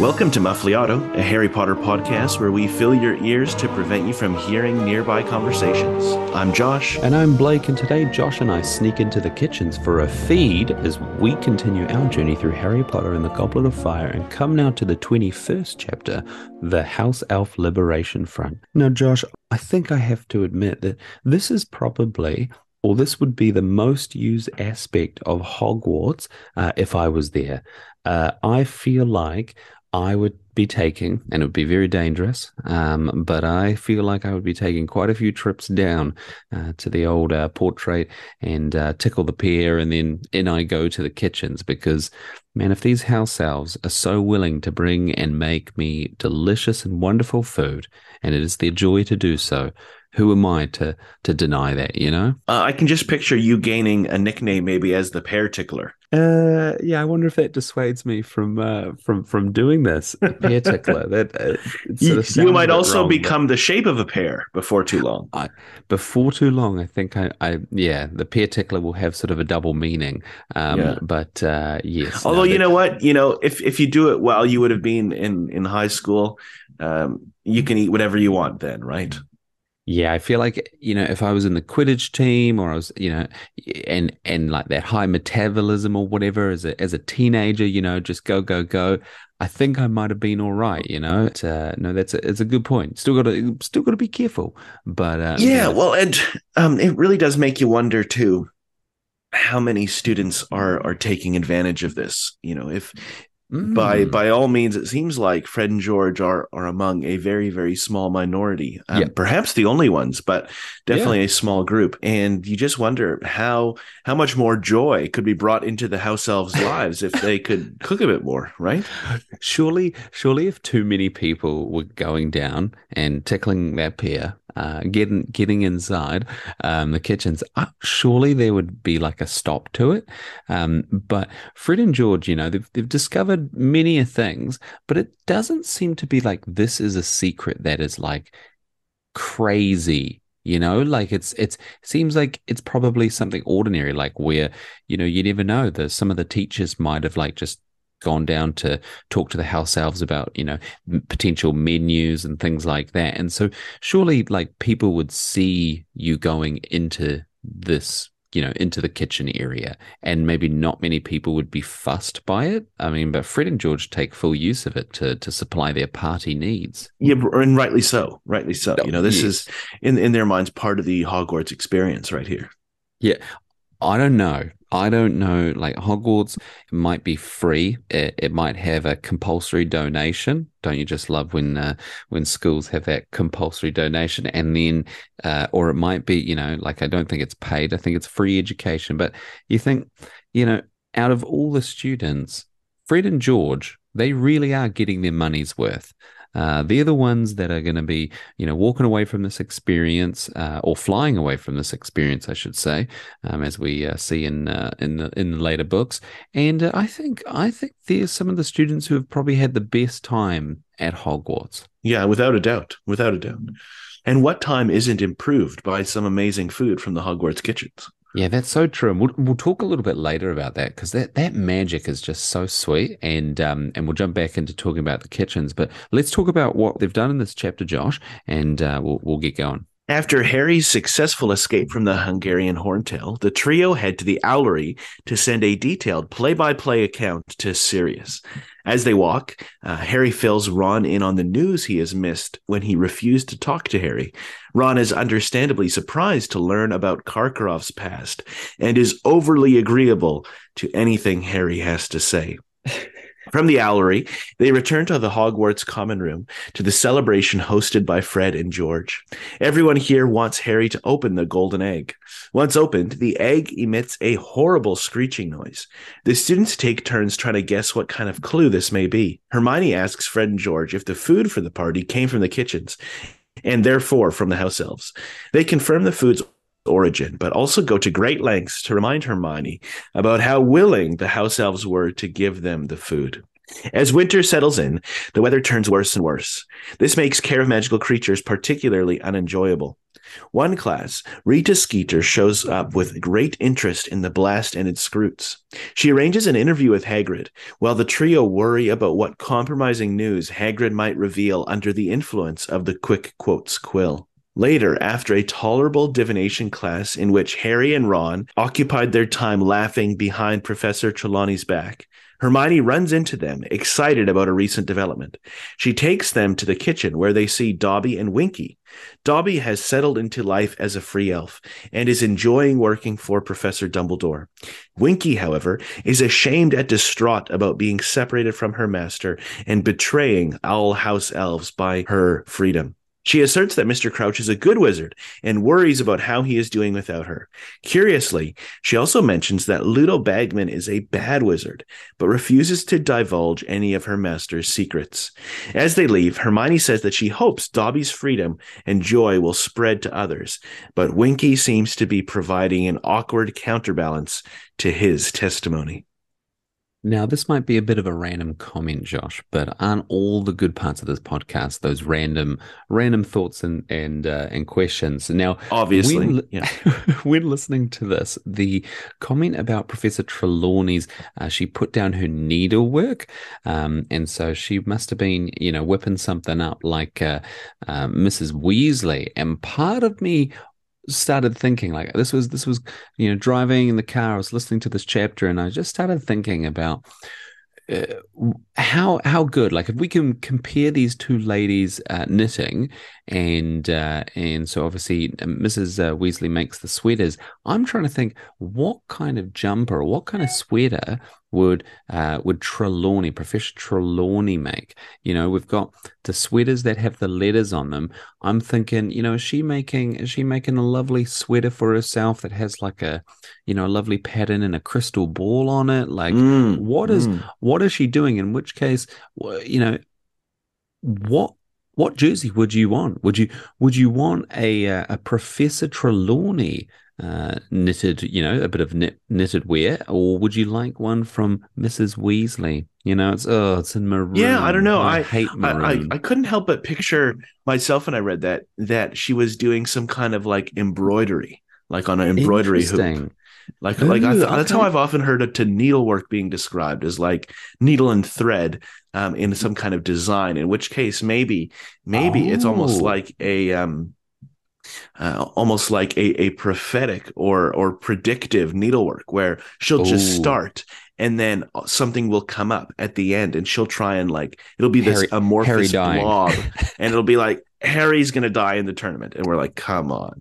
Welcome to Muffliato, a Harry Potter podcast where we fill your ears to prevent you from hearing nearby conversations. I'm Josh. And I'm Blake, and today Josh and I sneak into the kitchens for a feed as we continue our journey through Harry Potter and the Goblet of Fire and come now to the 21st chapter, The House Elf Liberation Front. Now, Josh, I think I have to admit that this is probably or this would be the most used aspect of Hogwarts uh, if I was there. Uh, I feel like I would be taking, and it would be very dangerous. Um, but I feel like I would be taking quite a few trips down uh, to the old uh, portrait and uh, tickle the pear, and then in I go to the kitchens because, man, if these house elves are so willing to bring and make me delicious and wonderful food, and it is their joy to do so, who am I to to deny that? You know, uh, I can just picture you gaining a nickname, maybe as the pear tickler. Uh, yeah, I wonder if that dissuades me from uh, from from doing this. Pear tickler. That uh, you, you, might also wrong, become the shape of a pear before too long. I, before too long, I think I, I yeah, the pear tickler will have sort of a double meaning. Um, yeah. but uh, yes. Although no, you know what, you know, if if you do it well, you would have been in in high school. Um, you can eat whatever you want then, right? Yeah, I feel like you know if I was in the Quidditch team or I was you know and and like that high metabolism or whatever as a as a teenager, you know, just go go go. I think I might have been all right, you know. But, uh, no, that's a, it's a good point. Still got to still got to be careful, but um, yeah, well, and um, it really does make you wonder too how many students are are taking advantage of this. You know, if Mm. By by all means, it seems like Fred and George are are among a very very small minority, um, yeah. perhaps the only ones, but definitely yeah. a small group. And you just wonder how how much more joy could be brought into the house elves' lives if they could cook a bit more, right? Surely, surely, if too many people were going down and tickling that pear, uh, getting getting inside um, the kitchens, uh, surely there would be like a stop to it. Um, but Fred and George, you know, they've they've discovered many things, but it doesn't seem to be like this is a secret that is like crazy you know like it's it's seems like it's probably something ordinary like where you know you never know the some of the teachers might have like just gone down to talk to the house elves about you know potential menus and things like that. And so surely like people would see you going into this you know into the kitchen area and maybe not many people would be fussed by it. I mean but fred and george take full use of it to to supply their party needs. Yeah and rightly so rightly so. Oh, you know this yes. is in in their minds part of the hogwarts experience right here. Yeah. I don't know. I don't know. Like Hogwarts might be free. It, it, might have a compulsory donation. Don't you just love when uh, when schools have that compulsory donation? And then, uh, or it might be, you know, like I don't think it's paid. I think it's free education. But you think, you know, out of all the students, Fred and George, they really are getting their money's worth. Uh, they're the ones that are going to be, you know, walking away from this experience uh, or flying away from this experience, I should say, um, as we uh, see in uh, in the in the later books. And uh, I think I think there's some of the students who have probably had the best time at Hogwarts. Yeah, without a doubt, without a doubt. And what time isn't improved by some amazing food from the Hogwarts kitchens? Yeah, that's so true. And we'll, we'll talk a little bit later about that because that, that magic is just so sweet. And um, and we'll jump back into talking about the kitchens. But let's talk about what they've done in this chapter, Josh, and uh, we'll, we'll get going. After Harry's successful escape from the Hungarian Horntail, the trio head to the Owlery to send a detailed play by play account to Sirius. As they walk, uh, Harry fills Ron in on the news he has missed when he refused to talk to Harry. Ron is understandably surprised to learn about Karkaroff's past and is overly agreeable to anything Harry has to say. From the Owlery, they return to the Hogwarts common room to the celebration hosted by Fred and George. Everyone here wants Harry to open the golden egg. Once opened, the egg emits a horrible screeching noise. The students take turns trying to guess what kind of clue this may be. Hermione asks Fred and George if the food for the party came from the kitchens and therefore from the house elves. They confirm the food's origin, but also go to great lengths to remind Hermione about how willing the house elves were to give them the food. As winter settles in, the weather turns worse and worse. This makes care of magical creatures particularly unenjoyable. One class, Rita Skeeter shows up with great interest in the Blast-Ended Skrewts. She arranges an interview with Hagrid, while the trio worry about what compromising news Hagrid might reveal under the influence of the quick quotes quill. Later, after a tolerable divination class in which Harry and Ron occupied their time laughing behind Professor Trelawney's back, Hermione runs into them, excited about a recent development. She takes them to the kitchen where they see Dobby and Winky. Dobby has settled into life as a free elf and is enjoying working for Professor Dumbledore. Winky, however, is ashamed and distraught about being separated from her master and betraying all house elves by her freedom. She asserts that Mr. Crouch is a good wizard and worries about how he is doing without her. Curiously, she also mentions that Ludo Bagman is a bad wizard, but refuses to divulge any of her master's secrets. As they leave, Hermione says that she hopes Dobby's freedom and joy will spread to others, but Winky seems to be providing an awkward counterbalance to his testimony. Now, this might be a bit of a random comment, Josh, but aren't all the good parts of this podcast those random, random thoughts and and uh, and questions? Now, obviously, when, yeah. when listening to this, the comment about Professor Trelawney's, uh, she put down her needlework, um, and so she must have been, you know, whipping something up like uh, uh Mrs. Weasley. And part of me started thinking like this was this was you know driving in the car i was listening to this chapter and i just started thinking about uh, how how good like if we can compare these two ladies uh, knitting and uh, and so obviously Mrs. Uh, Weasley makes the sweaters. I'm trying to think what kind of jumper what kind of sweater would uh, would Trelawney, Professor Trelawney make? You know, we've got the sweaters that have the letters on them. I'm thinking, you know, is she making is she making a lovely sweater for herself that has like a, you know, a lovely pattern and a crystal ball on it? Like, mm, what is mm. what is she doing? In which case, you know, what what jersey would you want? Would you would you want a uh, a Professor Trelawney uh, knitted, you know, a bit of knit, knitted wear, or would you like one from Mrs. Weasley? You know, it's oh, it's in maroon. Yeah, I don't know. I, I hate maroon. I, I, I couldn't help but picture myself when I read that that she was doing some kind of like embroidery, like on an embroidery hoop. Like, Ooh, like I th- that's how I've often heard it to needlework being described as like needle and thread um, in some kind of design. In which case, maybe, maybe oh. it's almost oh. like a, um, uh, almost like a, a prophetic or or predictive needlework, where she'll Ooh. just start and then something will come up at the end, and she'll try and like it'll be this Harry, amorphous Harry blob, and it'll be like Harry's gonna die in the tournament, and we're like, come on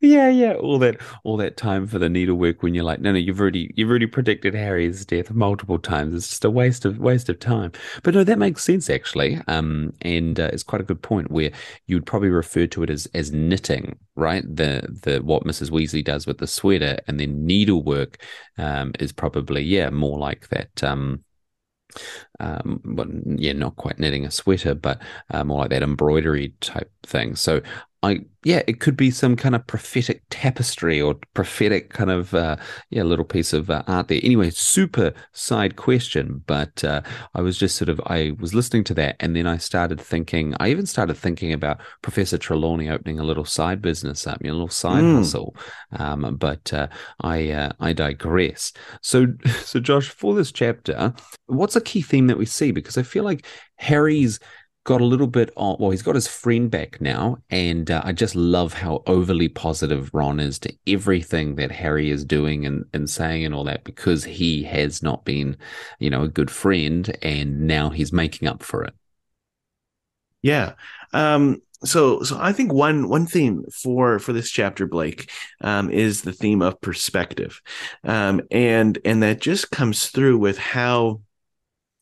yeah, yeah, all that, all that time for the needlework when you're like, no, no, you've already, you've already predicted Harry's death multiple times. It's just a waste of, waste of time. But no, that makes sense actually, um, and uh, it's quite a good point where you'd probably refer to it as as knitting, right? The the what Mrs. Weasley does with the sweater, and then needlework um, is probably yeah more like that. Um, um, but yeah, not quite knitting a sweater, but uh, more like that embroidery type thing. So I yeah, it could be some kind of prophetic tapestry or prophetic kind of uh, yeah little piece of uh, art there. Anyway, super side question, but uh, I was just sort of I was listening to that, and then I started thinking. I even started thinking about Professor Trelawney opening a little side business up, you know, a little side mm. hustle. Um, but uh, I uh, I digress. So so Josh, for this chapter, what's a key theme that we see? Because I feel like Harry's got a little bit on, well, he's got his friend back now. And uh, I just love how overly positive Ron is to everything that Harry is doing and, and saying and all that because he has not been, you know, a good friend and now he's making up for it. Yeah. Um, so so I think one one theme for for this chapter, Blake, um, is the theme of perspective, um, and and that just comes through with how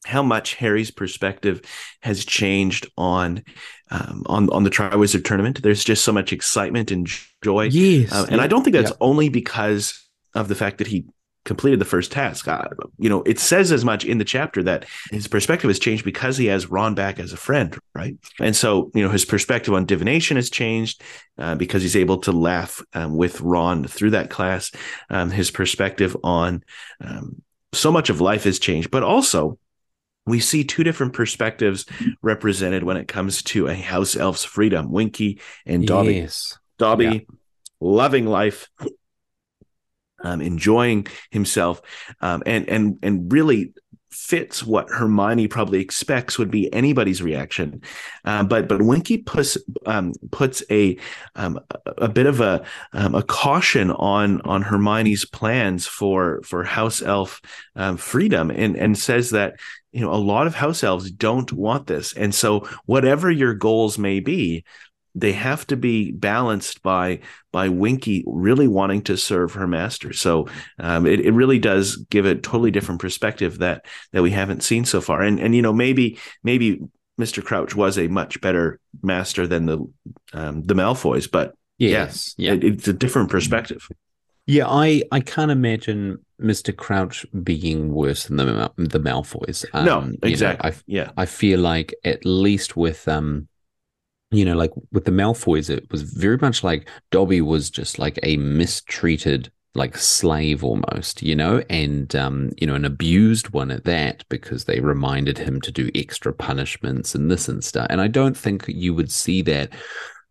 how much Harry's perspective has changed on um, on on the Triwizard tournament. There's just so much excitement and joy. Yes, uh, and I don't think that's yeah. only because of the fact that he completed the first task. Uh, you know, it says as much in the chapter that his perspective has changed because he has Ron back as a friend, right? And so, you know, his perspective on divination has changed uh, because he's able to laugh um, with Ron through that class. Um, his perspective on um, so much of life has changed, but also we see two different perspectives represented when it comes to a house elf's freedom winky and dobby Yes. dobby Yeah. loving life um, enjoying himself um, and and and really fits what Hermione probably expects would be anybody's reaction, uh, but but Winky puts um, puts a um, a, bit of a um, a caution on on Hermione's plans for for House Elf um, freedom, and and says that you know a lot of House Elves don't want this, and so whatever your goals may be. They have to be balanced by by Winky really wanting to serve her master. So um, it, it really does give a totally different perspective that that we haven't seen so far. And and you know maybe maybe Mr. Crouch was a much better master than the um, the Malfoys, but Yes. yeah, Yeah. it- it's a different perspective. Yeah, I, I can't imagine Mr. Crouch being worse than the Mal- the Malfoys. no, Um, you know, exactly. I yeah, I feel like at least with um you know like with the Malfoys it was very much like Dobby was just like a mistreated like slave almost you know and um you know an abused one at that because they reminded him to do extra punishments and this and stuff and I don't think you would see that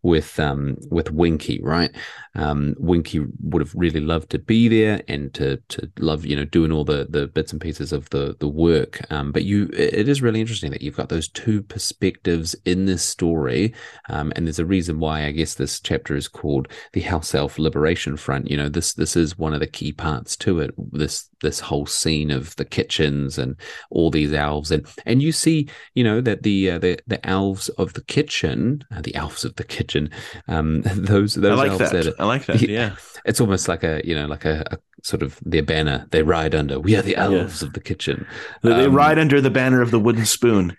with um with Winky, right? Um Winky would have really loved to be there and to to love, you know, doing all the the bits and pieces of the the work. Um but you it is really interesting that you've got those two perspectives in this story. Um and there's a reason why I guess this chapter is called the House Elf Liberation Front. You know, this this is one of the key parts to it. This this whole scene of the kitchens and all these elves and and you see you know that the uh, the the elves of the kitchen uh, the elves of the kitchen um those those like elves that. that I like that. Yeah. Yeah, it's almost like a you know like a, a sort of their banner they ride under we are the elves of the kitchen they, they Um, ride under the banner of the wooden spoon.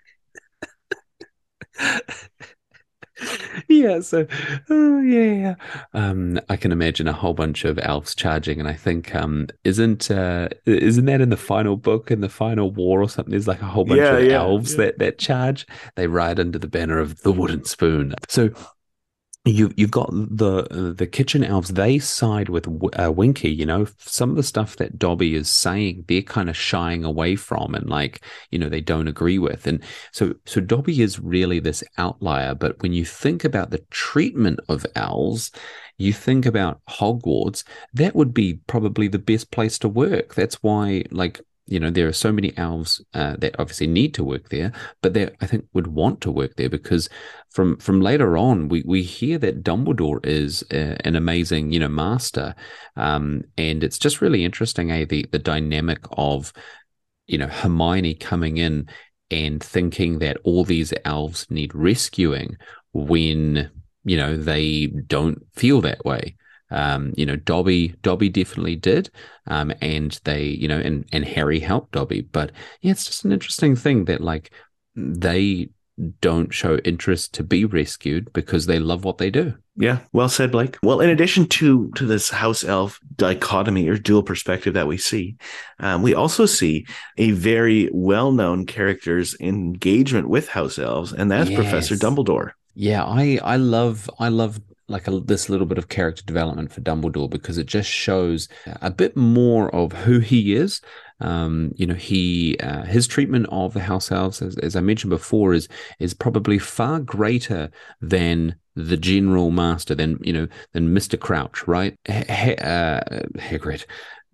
yeah so oh yeah yeah um i can imagine a whole bunch of elves charging and i think um isn't uh isn't that in the final book in the final war or something there's like a whole bunch Yeah, of yeah, elves yeah. that that charge they ride under the banner of the wooden spoon so you you've got the the kitchen elves they side with uh, Winky you know? Some of the stuff that Dobby is saying they're kind of shying away from and like you know they don't agree with. And so so Dobby is really this outlier but when you think about the treatment of elves you think about Hogwarts that would be probably the best place to work. That's why like you know there are so many elves uh, that obviously need to work there but they I think would want to work there because from from later on we we hear that Dumbledore is uh, an amazing you know master. Um and it's just really interesting eh the the dynamic of you know Hermione coming in and thinking that all these elves need rescuing when you know they don't feel that way um, you know, Dobby, Dobby definitely did, um, and they, you know, and and Harry helped Dobby. But yeah, it's just an interesting thing that like they don't show interest to be rescued because they love what they do. Yeah, well said, Blake. Well, in addition to to this house elf dichotomy or dual perspective that we see, um, we also see a very well known character's engagement with house elves, and that's Professor Dumbledore. Yeah, I I love I love like a, this little bit of character development for Dumbledore because it just shows a bit more of who he is. Um, you know, he uh, his treatment of the house elves, as, as I mentioned before, is is probably far greater than the general master, than you know, than Mister Crouch, right? Ha- ha- uh, Hagrid,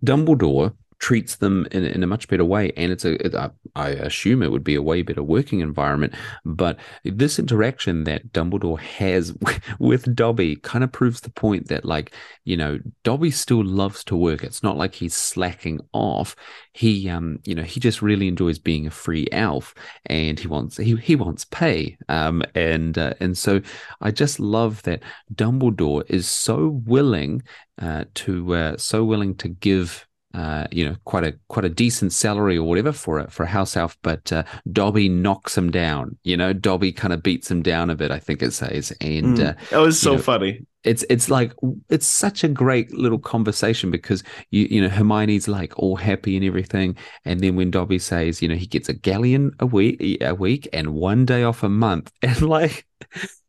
Dumbledore treats them in, in a much better way. And it's a it, I, assume it would be a way better working environment. But this interaction that Dumbledore has with Dobby kind of proves the point that like you know Dobby still loves to work. It's not like he's slacking off. He um you know he just really enjoys being a free elf and he wants he, he wants pay. Um and uh, and so I just love that Dumbledore is so willing uh, to uh, so willing to give uh, you know, quite a quite a decent salary or whatever for a for a house elf, but uh, Dobby knocks him down. You know, Dobby kind of beats him down a bit. I think it says, and Mm. uh, that was so know, funny. It's it's like it's such a great little conversation because you you know Hermione's like all happy and everything, and then when Dobby says you know he gets a galleon a week a week and one day off a month, and like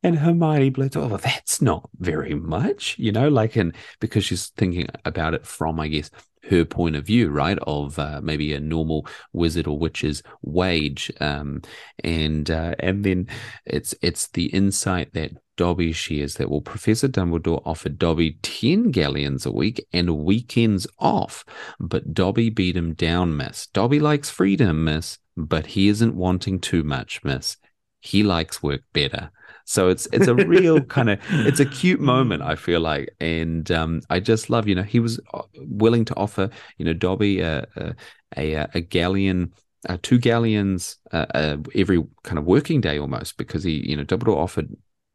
and Hermione blurts, "Oh, that's not very much," you know, like and because she's thinking about it from I guess her point of view, right, of uh, maybe a normal wizard or witch's wage, um, and uh, and then it's it's the insight that Dobby shares that well, Professor Dumbledore offered Dobby ten galleons a week and weekends off, but Dobby beat him down, Miss. Dobby likes freedom, Miss, but he isn't wanting too much, Miss. He likes work better. So it's it's a real kind of it's a cute moment I feel like, and um, I just love you know he was uh, willing to offer you know Dobby a a, a, a galleon. Uh, two galleons uh, uh, every kind of working day almost because he you know Dumbledore offered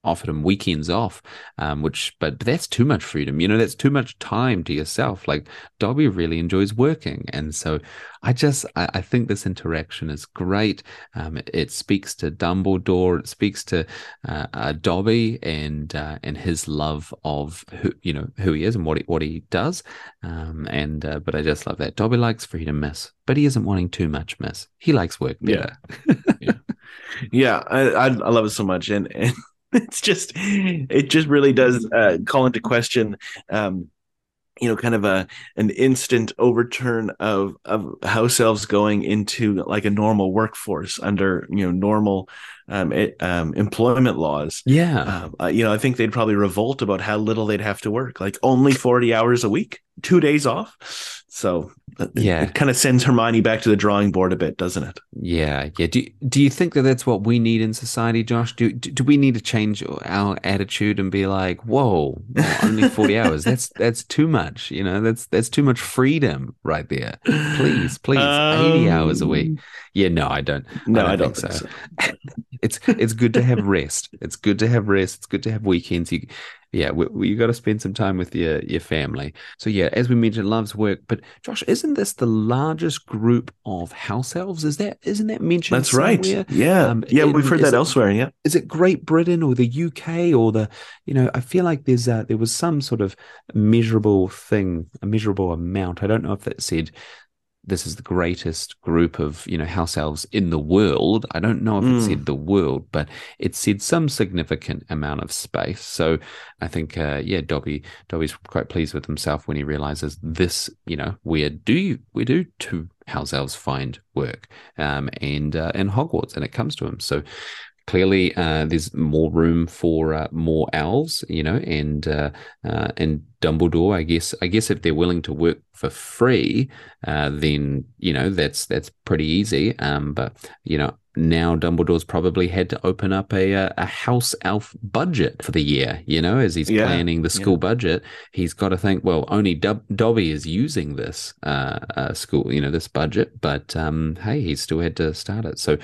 offered him weekends off, um, which but, but that's too much freedom. You know, that's too much time to yourself. Like Dobby really enjoys working, and so I just I, I think this interaction is great. Um, it, it, speaks to Dumbledore. It speaks to uh, uh, Dobby and uh, and his love of who you know who he is and what he what he does. Um, and uh, but I just love that Dobby likes freedom, miss, but he isn't wanting too much, miss. He likes work better. Yeah, yeah, yeah I, I, I love it so much, and and it's just it just really does uh, call into question um, you know kind of a an instant overturn of of house elves going into like a normal workforce under you know normal um, it, um, employment laws yeah um, uh, you know i think they'd probably revolt about how little they'd have to work like only 40 hours a week two days off so yeah, it kind of sends Hermione back to the drawing board a bit, doesn't it? Yeah, yeah. Do do you think that that's what we need in society, Josh? Do do we need to change our attitude and be like, "Whoa, only forty hours? That's that's too much." You know, that's that's too much freedom right there. Please, please, um, eighty hours a week. Yeah, no, I don't. No, I don't, I don't think, so. so. it's it's good to have rest. It's good to have rest. It's good to have weekends. You yeah, we, we, you got to spend some time with your your family. So yeah, as we mentioned, loves work. But Josh, isn't this the largest group of house elves? Is that isn't that mentioned? That's somewhere? right. Yeah, um, yeah, we've heard that it, elsewhere. Yeah, is it Great Britain or the UK or the? You know, I feel like there's a, there was some sort of measurable thing, a measurable amount. I don't know if that said this is the greatest group of you know house elves in the world. I don't know if mm. it said the world, but it said some significant amount of space. So I think uh, yeah, Dobby Dobby's quite pleased with himself when he realizes this. You know, where do you where do two house elves find work? Um, and uh, in Hogwarts, and it comes to him. So clearly uh, there's more room for uh, more elves, you know, and uh, uh, and Dumbledore. I guess I guess if they're willing to work for free, uh, then you know that's that's pretty easy. Um, but you know now Dumbledore's probably had to open up a a house elf budget for the year. You know, as he's yeah, planning the school yeah. budget, he's got to think. Well, only Dub- Dobby is using this uh, uh, school, you know, this budget, but um, hey, he still had to start it. So,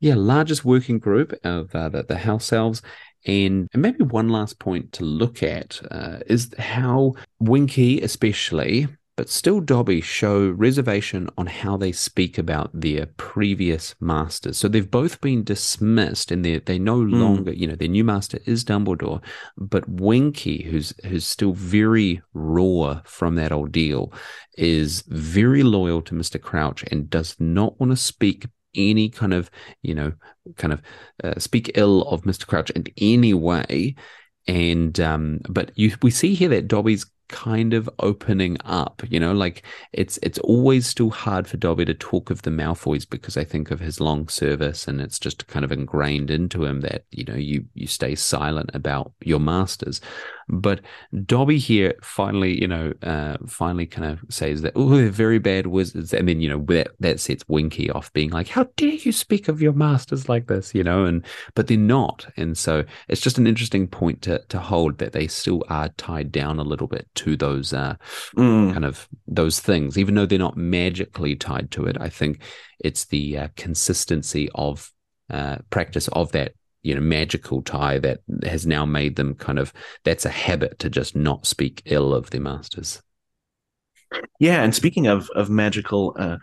yeah, largest working group of uh, the, the house elves. And, and maybe one last point to look at uh, is how Winky, especially, but still Dobby show reservation on how they speak about their previous masters. So they've both been dismissed and they they no mm. longer, you know, their new master is Dumbledore, but Winky, who's who's still very raw from that ordeal, is very loyal to Mr. Crouch and does not want to speak any kind of, you know, kind of uh, speak ill of Mr. Crouch in any way. And um, but you we see here that Dobby's kind of opening up you know like it's it's always still hard for Dobby to talk of the Malfoys because I think of his long service and it's just kind of ingrained into him that you know you you stay silent about your masters but Dobby here finally, you know, uh, finally kind of says that, oh, they're very bad wizards. And then, you know, that, that sets Winky off being like, how dare you speak of your masters like this, you know, and, but they're not. And so it's just an interesting point to, to hold that they still are tied down a little bit to those, uh, mm. kind of those things, even though they're not magically tied to it. I think it's the uh, consistency of uh, practice of that you know magical tie that has now made them kind of that's a habit to just not speak ill of their masters yeah and speaking of of magical uh,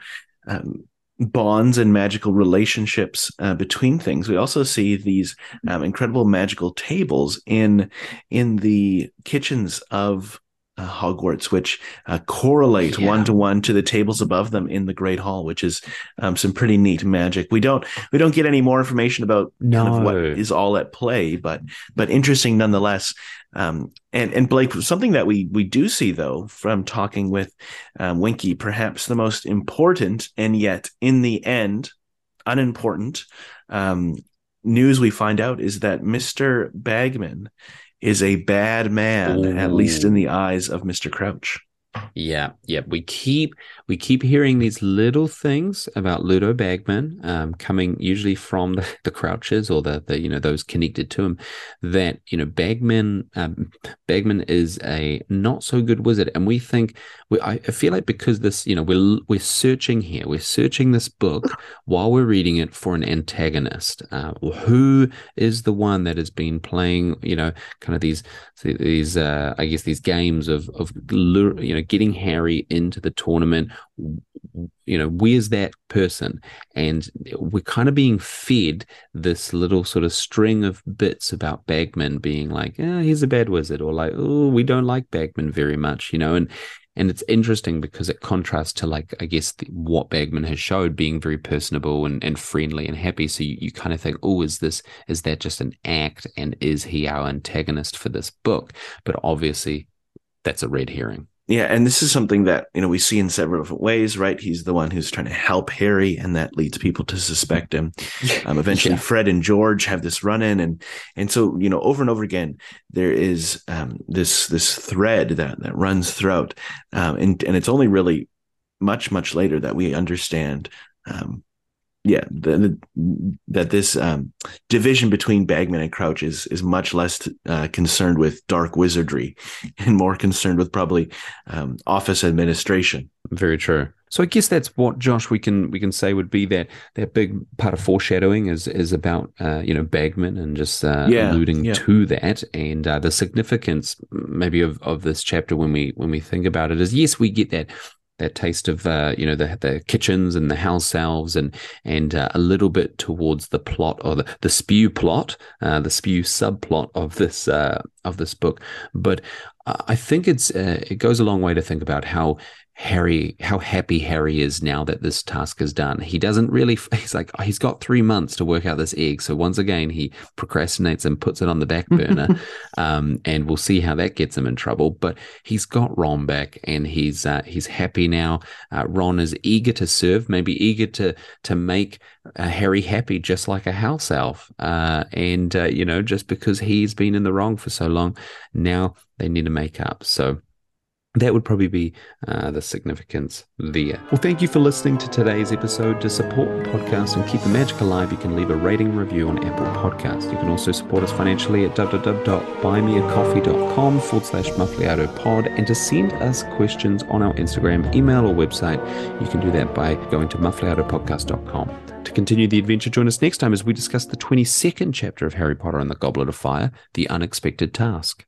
um, bonds and magical relationships uh, between things. We also see these um, incredible magical tables in in the kitchens of uh, Hogwarts, which uh, correlate one to one to the tables above them in the Great Hall, which is um, some pretty neat magic. We don't we don't get any more information about no. kind of what is all at play, but but interesting nonetheless. Um, and and Blake, something that we we do see though from talking with um, Winky, perhaps the most important and yet in the end unimportant um, news we find out is that Mister Bagman is a bad man, Ooh. at least in the eyes of Mister Crouch. Yeah, yeah. We keep we keep hearing these little things about Ludo Bagman um, coming usually from the, the Crouches or the, the you know those connected to him. That you know Bagman um, Bagman is a not so good wizard, and we think we, I feel like because this you know we're we're searching here, we're searching this book while we're reading it for an antagonist. Uh, who is the one that has been playing you know kind of these these uh, I guess these games of of you know getting Harry into the tournament. You know, where's that person? And we're kind of being fed this little sort of string of bits about Bagman being like, oh, he's a bad wizard, or like, oh, we don't like Bagman very much, you know, and and it's interesting because it contrasts to like i guess the, what bagman has showed being very personable and, and friendly and happy so you, you kind of think oh is this is that just an act and is he our antagonist for this book but obviously that's a red herring yeah, and this is something that you know we see in several different ways, right? He's the one who's trying to help Harry, and that leads people to suspect him. Um, eventually, yeah. Fred and George have this run in, and and so you know over and over again there is um, this this thread that that runs throughout, um, and and it's only really much much later that we understand um, yeah, the, the, that this um, division between Bagman and Crouch is is much less uh, concerned with dark wizardry and more concerned with probably um, office administration. Very true. So I guess that's what Josh we can we can say would be that that big part of foreshadowing is is about uh, you know Bagman and just uh, yeah, alluding yeah. to that and uh, the significance maybe of, of this chapter when we when we think about it is yes we get that that taste of uh, you know the the kitchens and the house elves and and uh, a little bit towards the plot or the, the spew plot, uh, the spew subplot of this uh, of this book. But I think it's uh, it goes a long way to think about how Harry, how happy Harry is now that this task is done. He doesn't really, he's like, oh, he's got three months to work out this egg. So once again, he procrastinates and puts it on the back burner. um, and we'll see how that gets him in trouble. But he's got Ron back and he's, uh, he's happy now. Uh, Ron is eager to serve, maybe eager to, to make uh, Harry happy, just like a house elf. Uh, and, uh, you know, just because he's been in the wrong for so long, now they need to make up. So, that would probably be uh, the significance there. Well, thank you for listening to today's episode. To support the podcast and keep the magic alive, you can leave a rating review on Apple Podcasts. You can also support us financially at www.buymeacoffee.com forward slash pod. And to send us questions on our Instagram, email, or website, you can do that by going to muffliatopodcast.com. To continue the adventure, join us next time as we discuss the 22nd chapter of Harry Potter and the Goblet of Fire, The Unexpected Task.